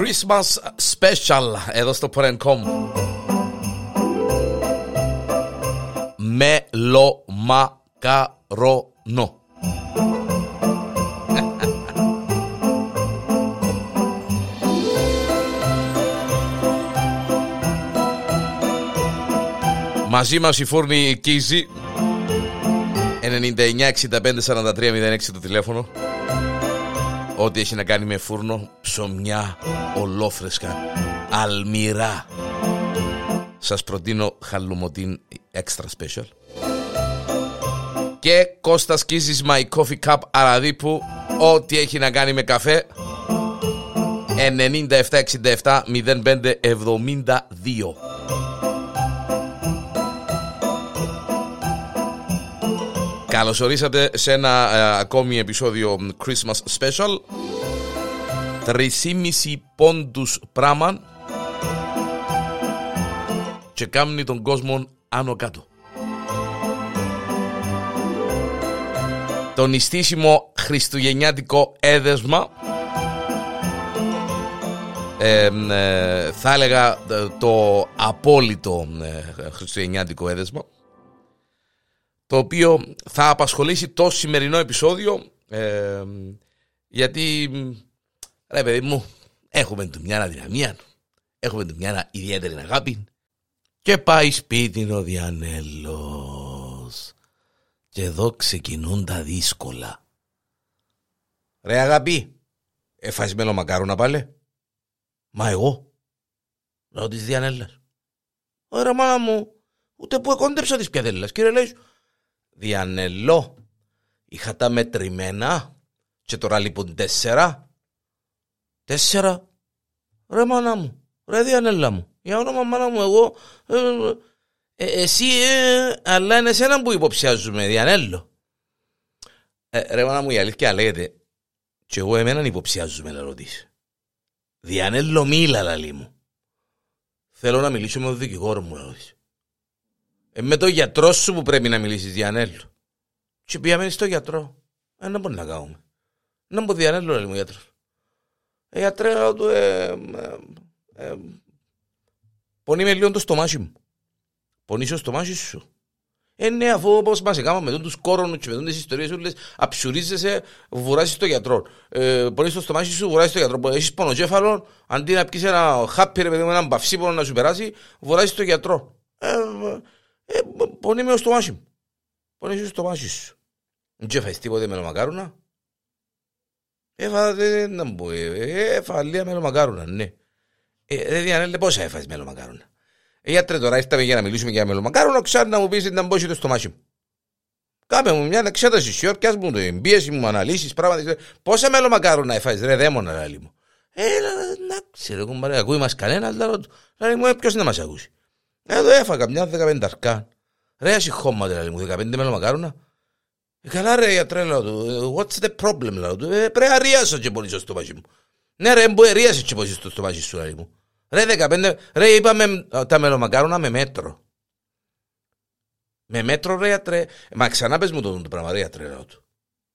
Christmas Special εδώ στο Prank.com Μελομακαρονό. Μαζί μας η φούρνη Κίζη. 99-65-43-06 το τηλέφωνο Ό,τι έχει να κάνει με φούρνο Ψωμιά Ολόφρεσκα Αλμυρά. Σας προτείνω χαλουμοτίν Extra special. Και Κώστας Κίζης My Coffee Cup Αραδίπου Ό,τι έχει να κάνει με καφέ. 9767 0572 Καλώς ορίσατε σε ένα ε, ακόμη επεισόδιο Christmas Special. 3,5 πόντους πράγμα και κάνει τον κόσμο άνω κάτω. Το νηστίσιμο χριστουγεννιάτικο έδεσμα. Ε, ε, θα έλεγα ε, το απόλυτο ε, χριστουγεννιάτικο έδεσμα το οποίο θα απασχολήσει το σημερινό επεισόδιο ε, γιατί ρε παιδί μου έχουμε του μια αδυναμία έχουμε του μια ιδιαίτερη αγάπη. Και πάει σπίτι ο Διανέλος. Και εδώ ξεκινούν τα δύσκολα. Ρε αγάπη έφαγες μελομακάρονα πάλι Μα εγώ Ρώτης Διανέλας Ωραία μάνα μου ούτε που εκόντεψα τις πιαδέλας κύριε λέει Διανελό. Είχα τα μετρημένα και τώρα λείπουν τέσσερα. Τέσσερα. Ρε μάνα μου. Ρε Διανέλα μου. Για όνομα μάνα μου εγώ... Ε, ε, εσύ, ε, αλλά είναι εσένα που υποψιάζουμε, Διανέλο. Ε, ρε μάνα μου, η αλήθεια λέγεται, και εγώ εμέναν υποψιάζουμε να ρωτήσει. Διανέλο μίλα, λαλή μου. Θέλω να μιλήσω με τον δικηγόρο μου, ρωτήσει. Ε, με τον γιατρό σου που πρέπει να μιλήσεις Διανέλου. Και πήγαμε στο γιατρό. Ε, να μπορεί να κάνουμε. Να πω Διανέλου, λέει μου γιατρός. Ε, γιατρέ, του, ε, ε, ε, πονεί με λίγο το στομάχι μου. Πονείς το στομάχι σου. Ε, ναι, αφού όπως μας έκαμε με τους κόρονους και με τις ιστορίες σου, λες, αψουρίζεσαι, βουράσεις το γιατρό. Ε, πονείς το στομάχι σου, βουράσεις το γιατρό. Έχεις πονοκέφαλο, αντί να πεις ένα χάπι, ρε παιδί μου, έναν παυσίπονο να σου περάσει, βουράσεις το γιατρό. Ε, ε, πονεί με το στομάχι μου. Πονεί στο στομάχι σου. Δεν έφαγες τίποτε με το μακάρουνα. Έφαγα, δεν να μου έφαγα λίγα με το μακάρουνα, ναι. Ε, δεν πόσα έφαγες με το μακάρουνα. Ε, γιατρέ τώρα ήρθαμε για να μιλήσουμε για μελομακάρονο, ξέρω να μου πεις να μπω το στομάχι μου. Κάμε μου μια εξέταση σιόρ, πιάς μου το εμπίεση μου, αναλύσεις, πράγματα. Πόσα μελομακάρονα έφαγες, ρε δαίμονα, λάλη μου. Ε, να ξέρω, κουμπάρε, ακούει μας κανένας, λάλη μου, ποιος να μας ακούσει; Εδώ έφαγα μια δεκαπενταρκά. Ρε, έχει χώμα, δηλαδή μου, δεκαπέντε μελομακάρονα. Ε, καλά ρε γιατρέ, λέω του, what's the problem, λέω του, ε, πρέπει να ρίασω και πολύ στο στομάχι μου. Ναι ρε, μπορεί ρίασαι και πολύ στο στομάχι σου, λέει μου. Ρε, δεκαπέντε, ρε, είπαμε τα μελομακάρονα με μέτρο. Με μέτρο ρε γιατρέ, μα ξανά πες μου το, το πράγμα ρε γιατρέ, λέω του.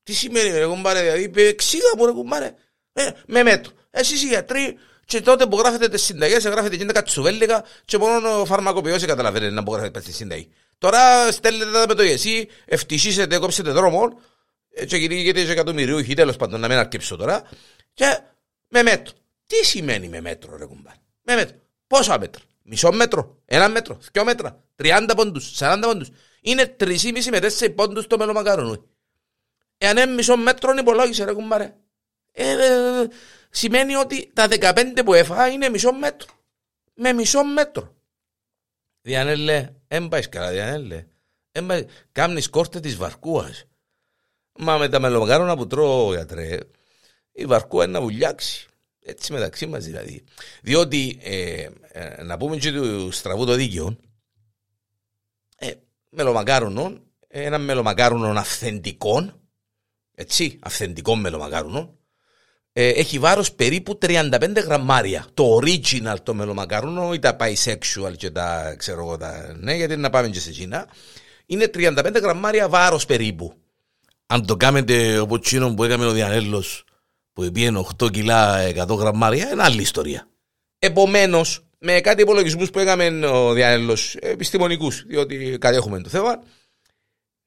Τι σημαίνει ρε κουμπάρε, δηλαδή, εξήγα μου ρε κουμπάρε. Ε, με μέτρο. Εσείς οι γιατροί, και τότε που γράφετε τις συνταγές, γράφετε και τα κατσουβέλικα και μόνο ο φαρμακοποιός καταλαβαίνετε να που γράφετε τη συνταγή. Τώρα στέλνετε τα με το εσύ, ευτυχίσετε, κόψετε δρόμο ε, και κυνηγείτε και εκατομμυριούχοι, τέλος πάντων, να μην αρκεψω τώρα. Και με μέτρο. Τι σημαίνει με μέτρο, ρε κουμπάρ; Με μέτρο. Πόσα μέτρα. Μισό μέτρο, ένα μέτρο, δυο μέτρα, 30 πόντους, 40 πόντους. Είναι 3,5 με 4 πόντους το μελομακάρονο. Εάν είναι μισό μέτρο, υπολόγισε ρε κουμπάρε. Ε, ε, ε, σημαίνει ότι τα 15 που έφαγα είναι μισό μέτρο. Με μισό μέτρο. Διανέλε, δεν πάεις καλά, διανέλε. Κάμνεις κόρτε της βαρκούας. Μα με τα μελομακάρονα που τρώω, γιατρέ, η βαρκούα είναι να βουλιάξει. Έτσι μεταξύ μας δηλαδή. Διότι, ε, ε, να πούμε και του στραβού το δίκαιο, ε, μελομακάρονο, ένα μελομακάρονο αυθεντικό, έτσι, αυθεντικό μελομακάρονο, ε, έχει βάρος περίπου 35 γραμμάρια. Το original το μελομακάρουνο ή τα bisexual και τα ξέρω εγώ τα. Ναι, γιατί να πάμε και σε Κίνα. Είναι 35 γραμμάρια βάρος περίπου. Αν το κάνετε όπω τσίνο που έκαμε ο Διανέλος που πήγαινε 8 κιλά 100 γραμμάρια είναι άλλη ιστορία. Επομένως, με κάτι υπολογισμούς που έκαμε ο Διανέλος επιστημονικούς, διότι κατέχουμε το θέμα,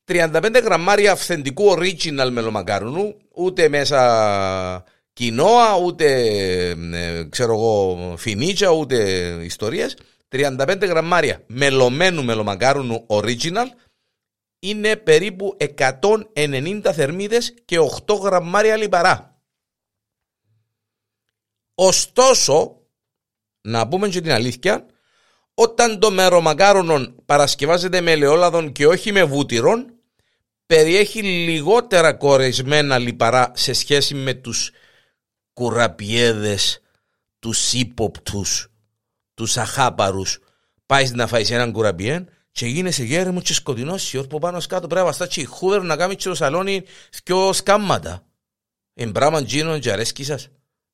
35 γραμμάρια αυθεντικού original μελομακάρουνου, ούτε μέσα κοινόα, ούτε ε, ξέρω εγώ φινίτσα, ούτε ιστορίες. 35 γραμμάρια μελωμένου μελομακάρουνου original είναι περίπου 190 θερμίδες και 8 γραμμάρια λιπαρά. Ωστόσο, να πούμε και την αλήθεια, όταν το μερομακάρουνο παρασκευάζεται με ελαιόλαδον και όχι με βούτυρον, περιέχει λιγότερα κορεσμένα λιπαρά σε σχέση με τους κουραπιέδες, τους ύποπτους, τους αχάπαρους. Πάεις να φάεις έναν κουραπιέν και γίνεσαι γέρεμος και σκοτεινός η που πάνω κάτω πρέπει να στάξει χούβερ να κάνει και το σαλόνι δυο σκάμματα. Εμπράμαν γίνον και αρέσκει σας.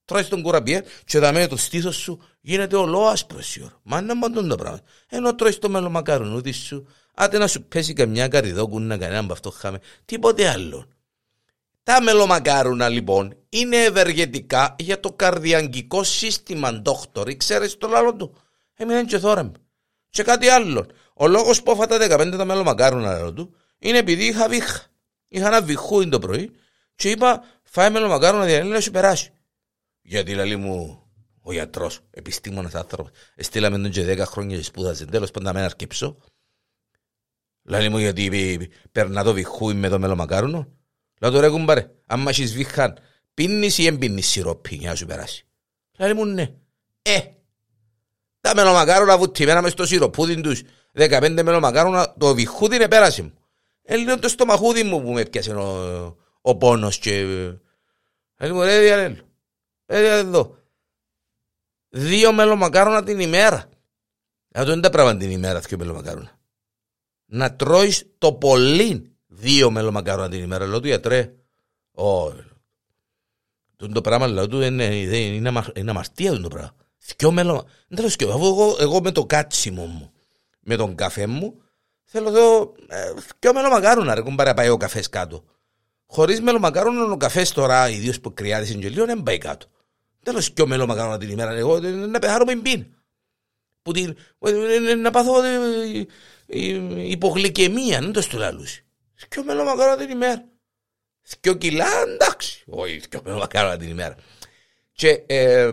Τρώεις τον κουραπιέν και δαμέ το στήθος σου γίνεται ολό άσπρος η ώρα. Μα είναι μαντούν το πράγμα. Ενώ τρώεις το μελομακαρονούδι σου, άντε να σου πέσει καμιά καριδόκουνα κανένα από αυτό χάμε. Τίποτε άλλο. Τα μελομακάρουνα λοιπόν είναι ευεργετικά για το καρδιαγγικό σύστημα, ντόκτορ. Ξέρεις το λάλο του; Έμεινε και θόρεμ. Και κάτι άλλο. Ο λόγος που έφατα 15 τα μελομακάρουνα λάλο του είναι επειδή είχα βήχα. Είχα ένα βυχούιν το πρωί και είπα φάει μελομακάρονα διανύλα να σου περάσει. Γιατί λέει μου ο γιατρός, επιστήμονας άνθρωπος, στείλαμε τον και 10 χρόνια και σπούδασε. Τέλος πάντων, να αρκεψώ. Λέει μου γιατί περνά το βυχούιν με το μελομακάρουνο. Λέω του ρε κουμπάρε, άμα έχεις βήχαν, πίνεις ή εμπίνεις σιρόπι για να σου περάσει. Λέει μου ναι. Ε, τα μελομακάρονα βουτυμένα μες στο σιροπούδιν τους, 15 μελομακάρονα, το βιχούδι είναι πέρασε μου. Ε, λέω το στομαχούδι μου που με έπιασε ο, ο πόνος και... Λέει μου ρε διαλέλο, ρε εδώ. Δύο μελομακάρονα την ημέρα. Αυτό είναι τα πράγματα την ημέρα, δύο μελομακάρονα. Να τρώεις το πολύ Δύο μελομακάρονα την ημέρα. Λέω του γιατρέ. Όχι. Το πράγμα λέω του είναι, είναι, είναι αμαρτία το πράγμα. Δυο μέλο. Δεν θέλω σκιο. Εγώ, εγώ με το κάτσιμο μου, με τον καφέ μου, θέλω εδώ ε, δυο μελομακάρονα ρε κουμπάρε πάει ο καφές κάτω. Χωρίς μελομακάρονα ο καφές τώρα, ιδίως που κρυάδεις συντελείο, δεν πάει κάτω. Δεν θέλω σκιο μελομακάρονα την ημέρα. Εγώ να πεθάρω με μπίν. Που την, να πάθω υπογλυκαιμία, δεν το στο λαλούσει. Σκιο μελομακάρονα την ημέρα. Σκιο κιλά, εντάξει. Όχι, σκιο μελομακάρονα την ημέρα. Και ε,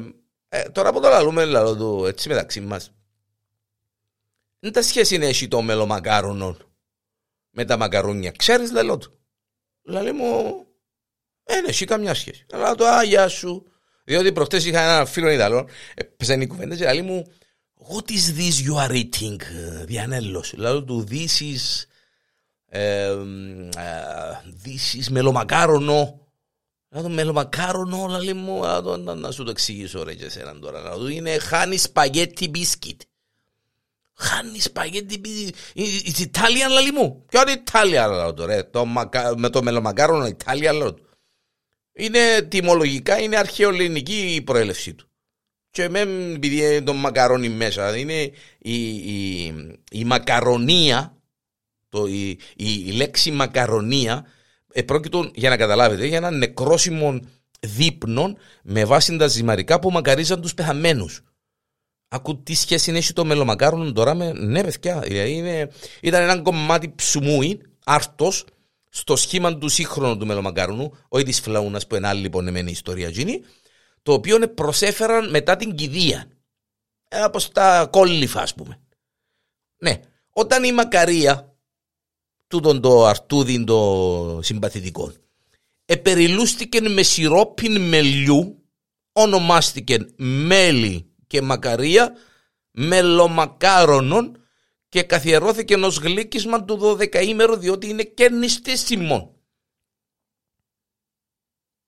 ε, τώρα που το λαλούμε, λαλό του έτσι μεταξύ μας, δεν τα σχέση είναι εσύ το μελομακάρονο με τα μακαρούνια. Ξέρεις λαλό του. Λαλή μου, δεν έχει καμιά σχέση. Αλλά το άγια σου. Διότι προχτές είχα ένα φίλο Ιταλό, έπαιζαν οι κουβέντες και λαλή μου, What is this you are eating, Διανέλος; Λαλό του, this is δύσεις μελομακάρονο. Να το μελομακάρονο, λέει μου, να σου το εξηγήσω ρε και εσένα τώρα. Να το είναι χάνι σπαγέτι μπίσκιτ. Χάνι σπαγέτι μπίσκιτ. It's Italian, λέει μου. Ποιο είναι Italian, λέω το ρε. Με το μελομακάρονο, Italian, λέω του. Είναι τιμολογικά, είναι αρχαιοελληνική η προέλευσή του. Και με επειδή το μακαρόνι μέσα, είναι η, η, η μακαρονία το, η, η, η λέξη μακαρονία επρόκειτο για να καταλάβετε για ένα νεκρόσιμο δείπνο με βάση τα ζυμαρικά που μακαρίζαν τους πεθαμένους. Ακού τι σχέση έχει το μελομακάρονο τώρα με. Ναι, παιδιά. Δηλαδή είναι, ήταν ένα κομμάτι ψουμούι, άρτος, στο σχήμα του σύγχρονου του μελομακάρονου, όχι τη φλαούνας που είναι άλλη πονεμένη ιστορία γίνει, το οποίο προσέφεραν μετά την κηδεία. Ε, από τα κόλληφα, ας πούμε. Ναι, όταν η μακαρία τούτον το αρτούδιν το συμπαθητικό. Επεριλούστηκε με σιρόπιν μελιού, ονομάστηκε μέλι και μακαρία, μελομακάρονον και καθιερώθηκε ενό γλύκισμα του 12ήμερου διότι είναι κερνιστήσιμο.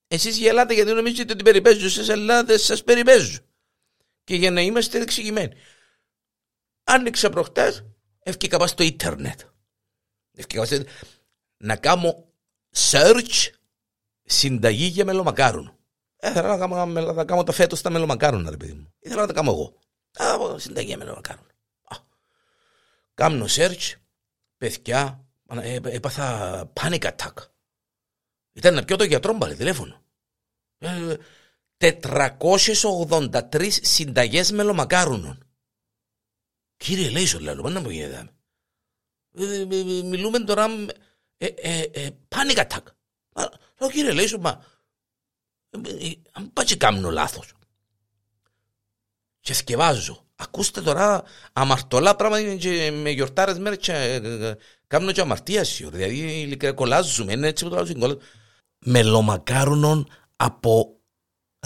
Εσείς γελάτε γιατί νομίζετε ότι περιπέζουν στις Ελλάδες σας περιπέζουν. Και για να είμαστε εξηγημένοι. Άνοιξα προχτές, ευκήκα πάνω στο ίντερνετ να κάνω search συνταγή για μελομακάρον. Ήθελα να κάνω, να κάνω τα φέτος στα μελομακάρον, ρε παιδί μου. Ήθελα να τα κάνω εγώ. Α, συνταγή για μελομακάρον. Κάνω search, παιδιά, έπαθα panic attack. Ήταν να πιω το γιατρό μπαλί τηλέφωνο. 483 συνταγές μελομακάρουνων. Κύριε Λέισο, λέω, πάντα μου γίνεται. Μιλούμε τώρα ε, ε, ε, panic attack. Λέω κύριε Λέισο, μα αν πάει και κάνω λάθος. Και σκευάζω. Ακούστε τώρα αμαρτωλά πράγματα και με γιορτάρες μέρες και κάνω και αμαρτία σιωρ. Δηλαδή ειλικρινά κολλάζουμε, είναι έτσι που το άλλο Μελομακάρουνον από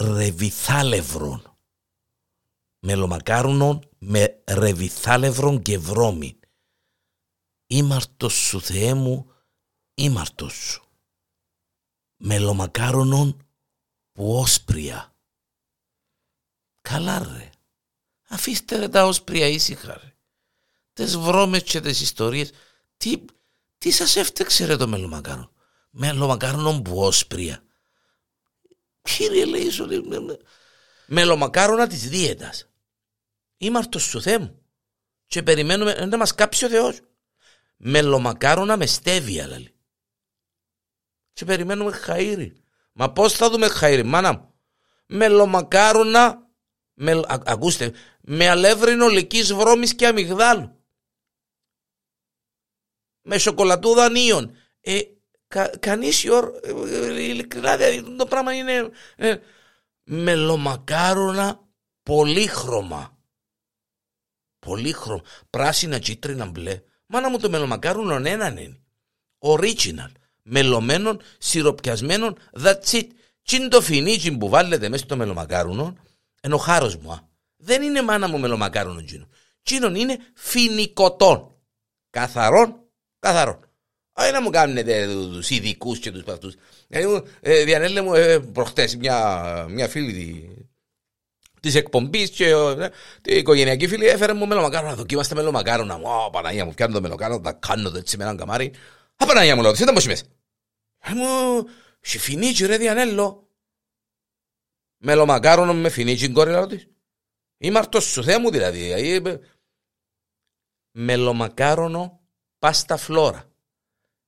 ρεβιθάλευρον. Μελομακάρουνον με ρεβιθάλευρον και βρώμη. Ήμαρτος σου Θεέ μου, ήμαρτος σου. Μελομακάρουνον που όσπρια. Καλά ρε. Αφήστε ρε τα όσπρια ήσυχα ρε. Τες βρώμες και τις ιστορίες. Τι, τι σας έφτεξε ρε το μελομακάρον. Μελομακάρονον που όσπρια. Κύριε λέει σου μελομακάρονα της δίαιτας. Ήμαρτος σου Θεέ μου. Και περιμένουμε να μας κάψει ο Θεός. Μελομακάρονα με στέβια λέει. Και περιμένουμε χαΐρι. Μα πώς θα δούμε χαΐρι μάνα μου; Μελομακάρονα με, ακούστε, με αλεύρινο λυκής βρώμης και αμυγδάλου. Με σοκολατούδα ανίων. Ε, κα, κανείς ε, ειλικρινά δηλαδή το πράγμα είναι ε, μελομακάρονα πολύχρωμα. Πολύχρωμα. Πράσινα, κίτρινα, μπλε. Μάνα μου το μελομακάρονο έναν είναι. Original. Μελωμένων, σιροπιασμένων, that's it. Τι είναι το φινίτσι που βάλετε μέσα στο μελομακάρουνο ενώ ο χάρος μου. Α. Δεν είναι μάνα μου μελομακάρονο τζίνο. Τζίνον είναι φινικοτών. Καθαρών, καθαρών. Όχι να μου κάνετε τους ειδικούς και τους παυτούς. Δηλαδή, ε, διανέλε μου ε, προχτές μια, μια φίλη της εκπομπής και ε, η οικογενειακή φίλη έφερε μου μελομακάρονα. Δοκίμαστε μελομακάρονα. Ω, Παναγία μου, φτιάχνω το μελομακάρονα, τα κάνω έτσι με έναν καμάρι. Α, Παναγία μου, λέω, δεν τα μου μέσα. Μου, σιφινίτσι ρε διανέλο. Μελομακάρονο με φινίτσι κόρη της. Είμαι αρτός σου Θεέ μου δηλαδή. Μελομακάρονο πάστα φλόρα.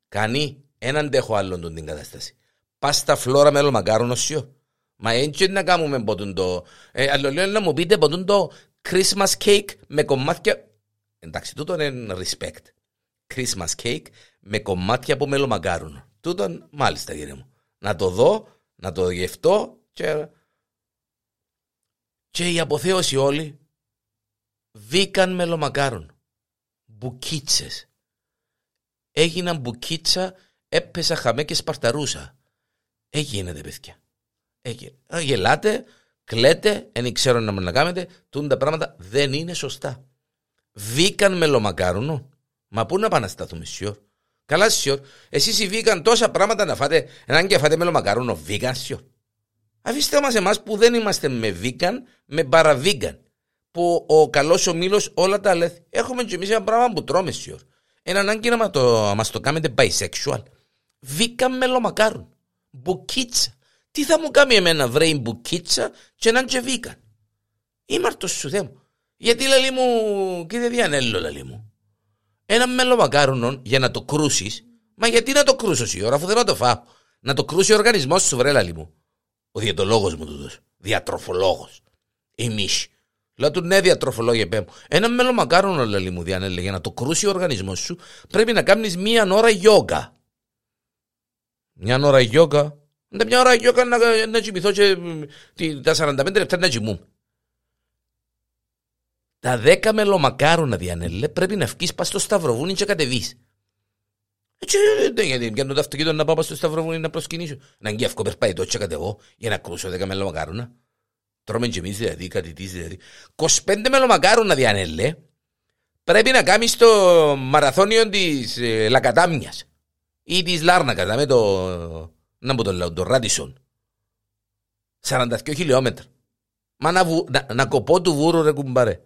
Κανεί, έναν αντέχω άλλον τον την κατάσταση. Πάστα φλόρα μελομακάρονο σιώ. Μα έτσι να κάνουμε ποτούν το... Ε, άλλο λέω να μου πείτε ποτούν το Christmas cake με κομμάτια... Εντάξει, τούτο είναι respect. Christmas cake με κομμάτια από μελομακάρονο. Τούτο μάλιστα κύριε μου. Να το δω, να το γευτώ και και η αποθέωση όλοι βήκαν μελομακάρων. Μπουκίτσες. Έγιναν μπουκίτσα, έπεσα χαμέ και σπαρταρούσα. Έγινατε παιδιά. Έγινε. Γελάτε, κλαίτε, δεν ξέρω να μου να κάνετε, τούν τα πράγματα δεν είναι σωστά. Βήκαν μελομακάρουνο. Μα πού να πάνε να σταθούμε σιωρ. Καλά σιωρ. Εσείς οι βήκαν τόσα πράγματα να φάτε, έναν και φάτε μελομακάρουνο, βήκαν σιωρ. Αφήστε μας εμάς που δεν είμαστε με βίκαν, με παραβίγκαν. Που ο καλός ο μήλος όλα τα λέει. Έχουμε και εμείς ένα πράγμα που τρώμε σιωρ. Ένα ανάγκη να μας το, μας το κάνετε bisexual. Βίκαν μελομακάρουν. Μπουκίτσα. Τι θα μου κάνει εμένα βρέει μπουκίτσα και έναν και βίκαν. Είμαι σου Θεέ μου. Γιατί λέει μου, κύριε Διανέλο, λέει μου. Ένα μελομακάρουνο για να το κρούσεις. Μα γιατί να το κρούσω η ώρα, αφού δεν να το φάω. Να το κρούσει ο οργανισμός σου, βρέλα λέει μου. Ο διατολόγο μου τούτος. Διατροφολόγος. Εμείς. Λέω του ναι, διατροφολόγια πέ μου. Ένα μελομακάρονο λέει μου διανέλε για να το κρούσει ο οργανισμός σου πρέπει να κάνεις μία ώρα γιόγκα. Μια ώρα γιόγκα. Ναι, μια ώρα γιόγκα να, να κοιμηθώ και τα 45 λεπτά να κοιμούν. Τα 10 μελομακάρονα διανέλε πρέπει να βγει πας στο σταυροβούνι και κατεβείς. Έτσι, γιατί πιάνω το αυτοκίνητο να πάω στο Σταυροβούνι να προσκυνήσω. Να αγγεύκω περπάει το τσέκατε εγώ για να κρούσω δέκα μελομακάρονα. Τρώμε και εμείς δηλαδή, κάτι της δηλαδή. 25 μελομακάρονα διανέλε πρέπει να κάνεις το μαραθώνιο της ε, Λακατάμιας ή της Λάρνακας, με το, να πω το λέω, το Ράντισον. 42 χιλιόμετρα. Μα να, βου, να, να κοπώ του βούρου ρε κουμπάρε.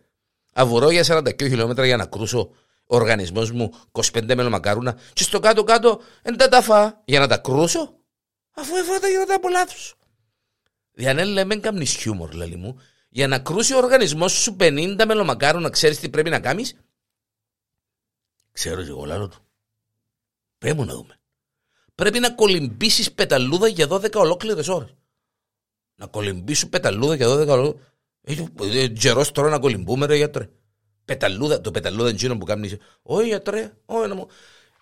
Αβουρώ για 42 χιλιόμετρα για να κρούσω ο οργανισμός μου 25 μελομακάρουνα και στο κάτω-κάτω δεν τα φά για να τα κρούσω, αφού έφαγα τα για τα από λάθο. Διανέλε, μην κάνει χιούμορ, λέει μου, για να κρούσει ο οργανισμός σου 50 μελομακάρουνα, ξέρεις τι πρέπει να κάνεις; Ξέρω και εγώ, λάλο του. Πρέπει να δούμε. Πρέπει να κολυμπήσεις πεταλούδα για 12 ολόκληρες ώρες. Να κολυμπήσουν πεταλούδα και 12 λεπτά. Έχει τζερός τώρα να κολυμπούμε ρε γιατρέ. Πεταλούδα, το πεταλούδα είναι που κάνεις. Όχι γιατρέ, όχι να μου.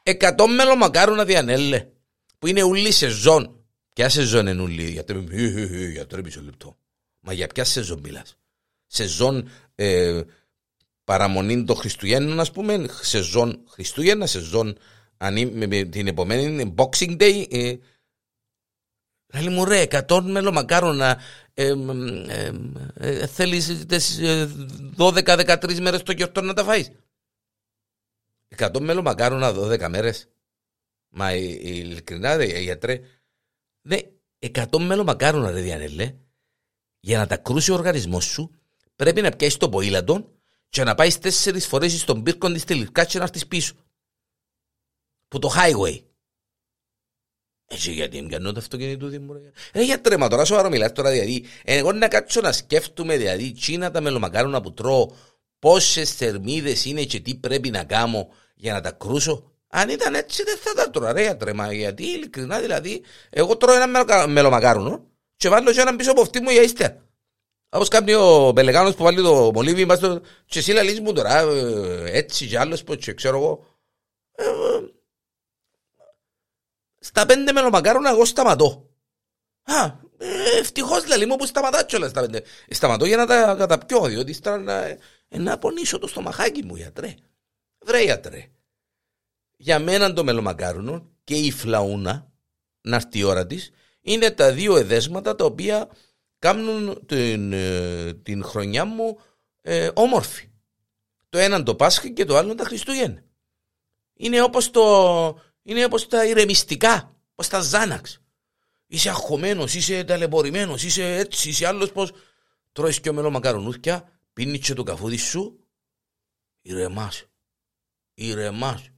Εκατό μέλο μακάρου να διανέλε. Που είναι ουλή σεζόν. Ποια σεζόν είναι ουλή, γιατρέ, γιατρέ μισό λεπτό. Μα για ποια σεζόν μιλάς; Σεζόν ε, παραμονή των Χριστουγέννων, ας πούμε, σεζόν Χριστούγεννα, σεζόν με την επομένη Boxing Day. Ε, Λέει μου ρε, 100 μέλο μακάρονα ε, ε, ε, θέλεις 12-13 μέρες το γιορτό να τα φάεις. 100 μέλο μακάρονα 12 μέρες. Μα ειλικρινά ρε γιατρέ. Ναι, 100 μέλο μακάρονα ρε Διανέλε. Για να τα κρούσει ο οργανισμός σου πρέπει να πιάσεις το ποήλαντον και να πάεις τέσσερις φορές στον πύρκο της τελικά και να έρθεις πίσω. Που το highway. Έτσι γιατί πιανώ το αυτοκίνητο μου. Ε, για τρέμα τώρα, σοβαρό μιλάς τώρα, δηλαδή, εγώ να κάτσω να σκέφτομαι, δηλαδή, τσίνα τα μελομακάρονα που τρώω, πόσες θερμίδες είναι και τι πρέπει να κάνω για να τα κρούσω. Αν ήταν έτσι δεν θα τα τρώω, ρε, τρέμα, γιατί ειλικρινά, δηλαδή, εγώ τρώω ένα μελομακάρουνο και βάλω και έναν πίσω από αυτή μου για ύστερα. Όπως κάνει ο Πελεγάνος που βάλει το μολύβι μας το... και εσύ λαλείς μου τώρα ε, έτσι και άλλος που ξέρω εγώ. Ε, στα πέντε μελομακάρονα εγώ σταματώ. Α, ε, ευτυχώς λέει μου που σταματά κιόλας στα πέντε. Σταματώ για να τα καταπιώ, διότι ύστερα να, ε, να πονήσω το στομαχάκι μου, γιατρέ. Βρε, γιατρέ. Για μένα το μελομακάρονο και η φλαούνα, να έρθει η ώρα της, είναι τα δύο εδέσματα τα οποία κάνουν την, ε, την χρονιά μου ε, όμορφη. Το ένα το Πάσχα και το άλλο τα Χριστούγεννα. Είναι όπως το, είναι όπως τα ηρεμιστικά, όπως τα Ζάναξ. Είσαι αγχωμένος, είσαι ταλαιπωρημένος, είσαι έτσι, είσαι άλλος πώ. Τρώεις και ο μελομακαρονούθια, πίνεις και το καφούδι σου, ηρεμάς. Ηρεμάς.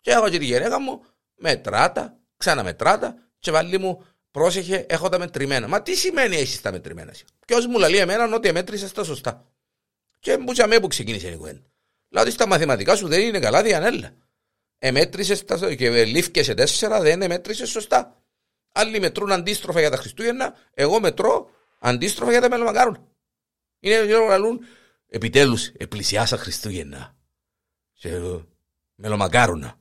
Και έχω και τη γυναίκα μου, μετράτα, ξαναμετράτα, και βάλει μου, πρόσεχε, έχω τα μετρημένα. Μα τι σημαίνει έχεις τα μετρημένα. Ποιος μου λέει εμένα ότι μέτρησε τα σωστά; Και μπούτσα με που ξεκίνησε η κουβέντα. Δηλαδή στα μαθηματικά σου δεν είναι καλά, διανέλα εμέτρησες και λήφθηκε σε τέσσερα, δεν εμέτρησες σωστά. Άλλοι μετρούν αντίστροφα για τα Χριστούγεννα, εγώ μετρώ αντίστροφα για τα μελομακάρουν. Είναι λαλούν, επιτέλους, επλησιάσα Χριστούγεννα. Σε μελομακάρουνα.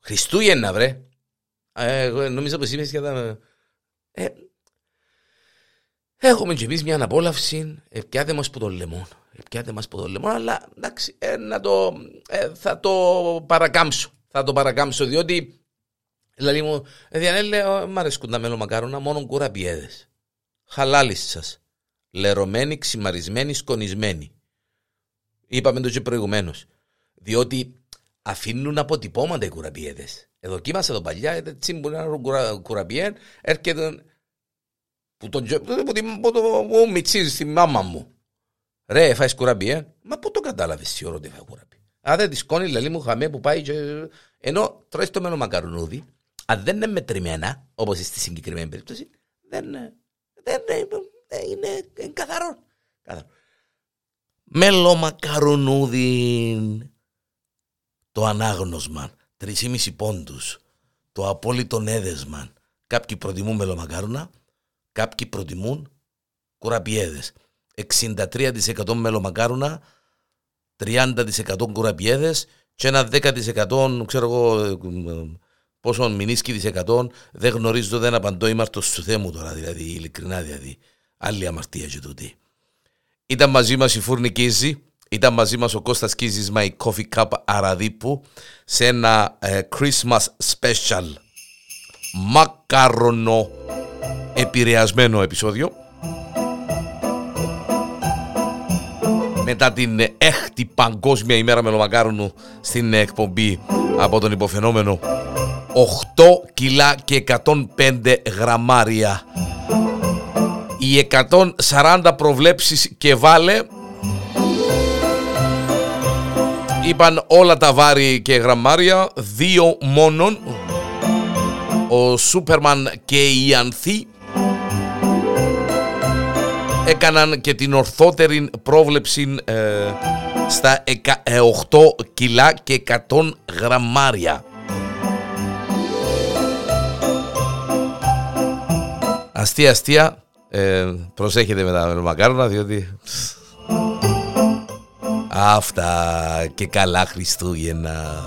Χριστούγεννα, βρε. Ε, εγώ νομίζω πως είμαι για τα. Ε, έχουμε και εμείς μια αναπόλαυση, επιάτε μας που το λεμόν. Επιάτε μας που το λεμόν, αλλά εντάξει, ε, να το, ε, θα το παρακάμψω θα το παρακάμψω διότι δηλαδή μου, Διανέλε, μ' αρέσκουν τα μελομακάρονα μόνο κουραπιέδες. Χαλάλης σας. Λερωμένοι, ξημαρισμένοι, σκονισμένοι. Είπαμε το και προηγουμένως. Διότι αφήνουν αποτυπώματα οι κουραπιέδε. Εδώ κοίμασα εδώ παλιά, έτσι μπορεί να είναι κουραπιέ, έρχεται που τον που την που το μιτσίζεις στη μάμα μου. Ρε, φάεις κουραπιέ. Μα πού το κατάλαβες η ώρα ότι φάει κουραπιέ. Αν δεν της σκόνη, λαλή μου χαμέ που πάει και... Ενώ τρώει το μένο μακαρουνούδι, αν δεν είναι μετρημένα, όπως στη συγκεκριμένη περίπτωση, δεν, δεν, δεν είναι, είναι καθαρό. καθαρό. Μέλο μακαρουνούδι, το ανάγνωσμα, 3,5 πόντους, το απόλυτο έδεσμα. Κάποιοι προτιμούν μελομακάρονα, κάποιοι προτιμούν κουραπιέδες. 63% μελομακάρονα, 30% κουραπιέδες και ένα 10% ξέρω εγώ πόσο μηνίσκει δισεκατόν δεν γνωρίζω δεν απαντώ είμαι σου θέμου τώρα δηλαδή ειλικρινά δηλαδή. Άλλη αμαρτία και τούτη. Ήταν μαζί μας η Φούρνη Κίζη ήταν μαζί μας ο Κώστας Κίζης My Coffee Cup Αραδίπου σε ένα ε, Christmas Special. Μακαρονό επηρεασμένο επεισόδιο μετά την έκτη παγκόσμια ημέρα μελομακάρονου στην εκπομπή από τον υποφαινόμενο 8 κιλά και 105 γραμμάρια. Οι 140 προβλέψεις και βάλε. Είπαν όλα τα βάρη και γραμμάρια δύο μόνον. Ο Σούπερμαν και η Ανθή έκαναν και την ορθότερη πρόβλεψη ε, στα 8 ε, κιλά και 100 γραμμάρια. Αστεία αστεία, Ε, προσέχετε με τα μακάρονα διότι Αυτά και καλά Χριστούγεννα